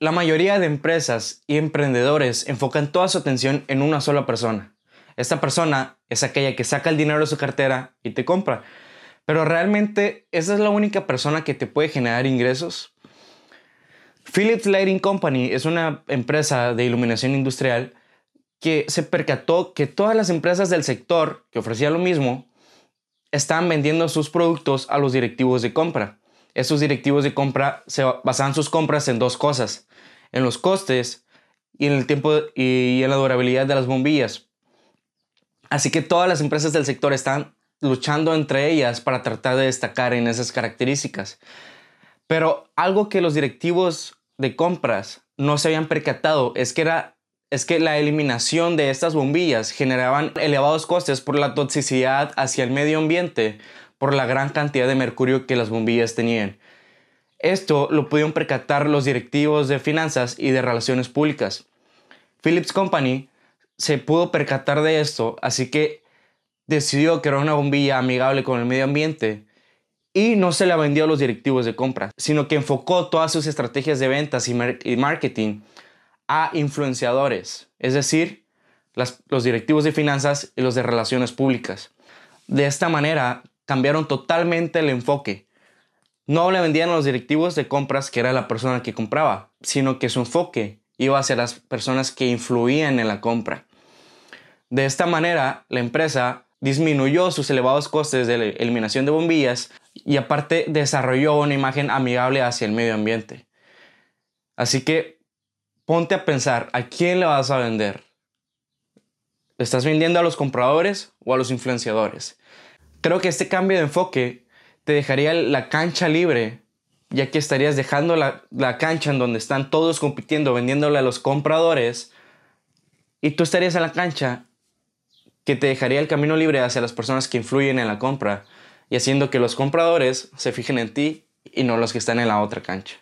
La mayoría de empresas y emprendedores enfocan toda su atención en una sola persona. Esta persona es aquella que saca el dinero de su cartera y te compra. Pero realmente, ¿esa es la única persona que te puede generar ingresos? Philips Lighting Company es una empresa de iluminación industrial que se percató que todas las empresas del sector que ofrecían lo mismo estaban vendiendo sus productos a los directivos de compra. Esos directivos de compra se basaban sus compras en dos cosas, en los costes y en el tiempo y en la durabilidad de las bombillas. Así que todas las empresas del sector están luchando entre ellas para tratar de destacar en esas características. Pero algo que los directivos de compras no se habían percatado es que era es que la eliminación de estas bombillas generaban elevados costes por la toxicidad hacia el medio ambiente por la gran cantidad de mercurio que las bombillas tenían. Esto lo pudieron percatar los directivos de finanzas y de relaciones públicas. Philips Company se pudo percatar de esto, así que decidió crear una bombilla amigable con el medio ambiente y no se la vendió a los directivos de compra, sino que enfocó todas sus estrategias de ventas y, marketing a influenciadores, es decir, los directivos de finanzas y los de relaciones públicas. De esta manera cambiaron totalmente el enfoque. No le vendían a los directivos de compras que era la persona que compraba, sino que su enfoque iba hacia las personas que influían en la compra. De esta manera, la empresa disminuyó sus elevados costes de eliminación de bombillas y aparte desarrolló una imagen amigable hacia el medio ambiente. Así que ponte a pensar, ¿a quién le vas a vender? ¿Le estás vendiendo a los compradores o a los influenciadores? Creo que este cambio de enfoque te dejaría la cancha libre, ya que estarías dejando la, la cancha en donde están todos compitiendo, vendiéndole a los compradores, y tú estarías en la cancha que te dejaría el camino libre hacia las personas que influyen en la compra y haciendo que los compradores se fijen en ti y no los que están en la otra cancha.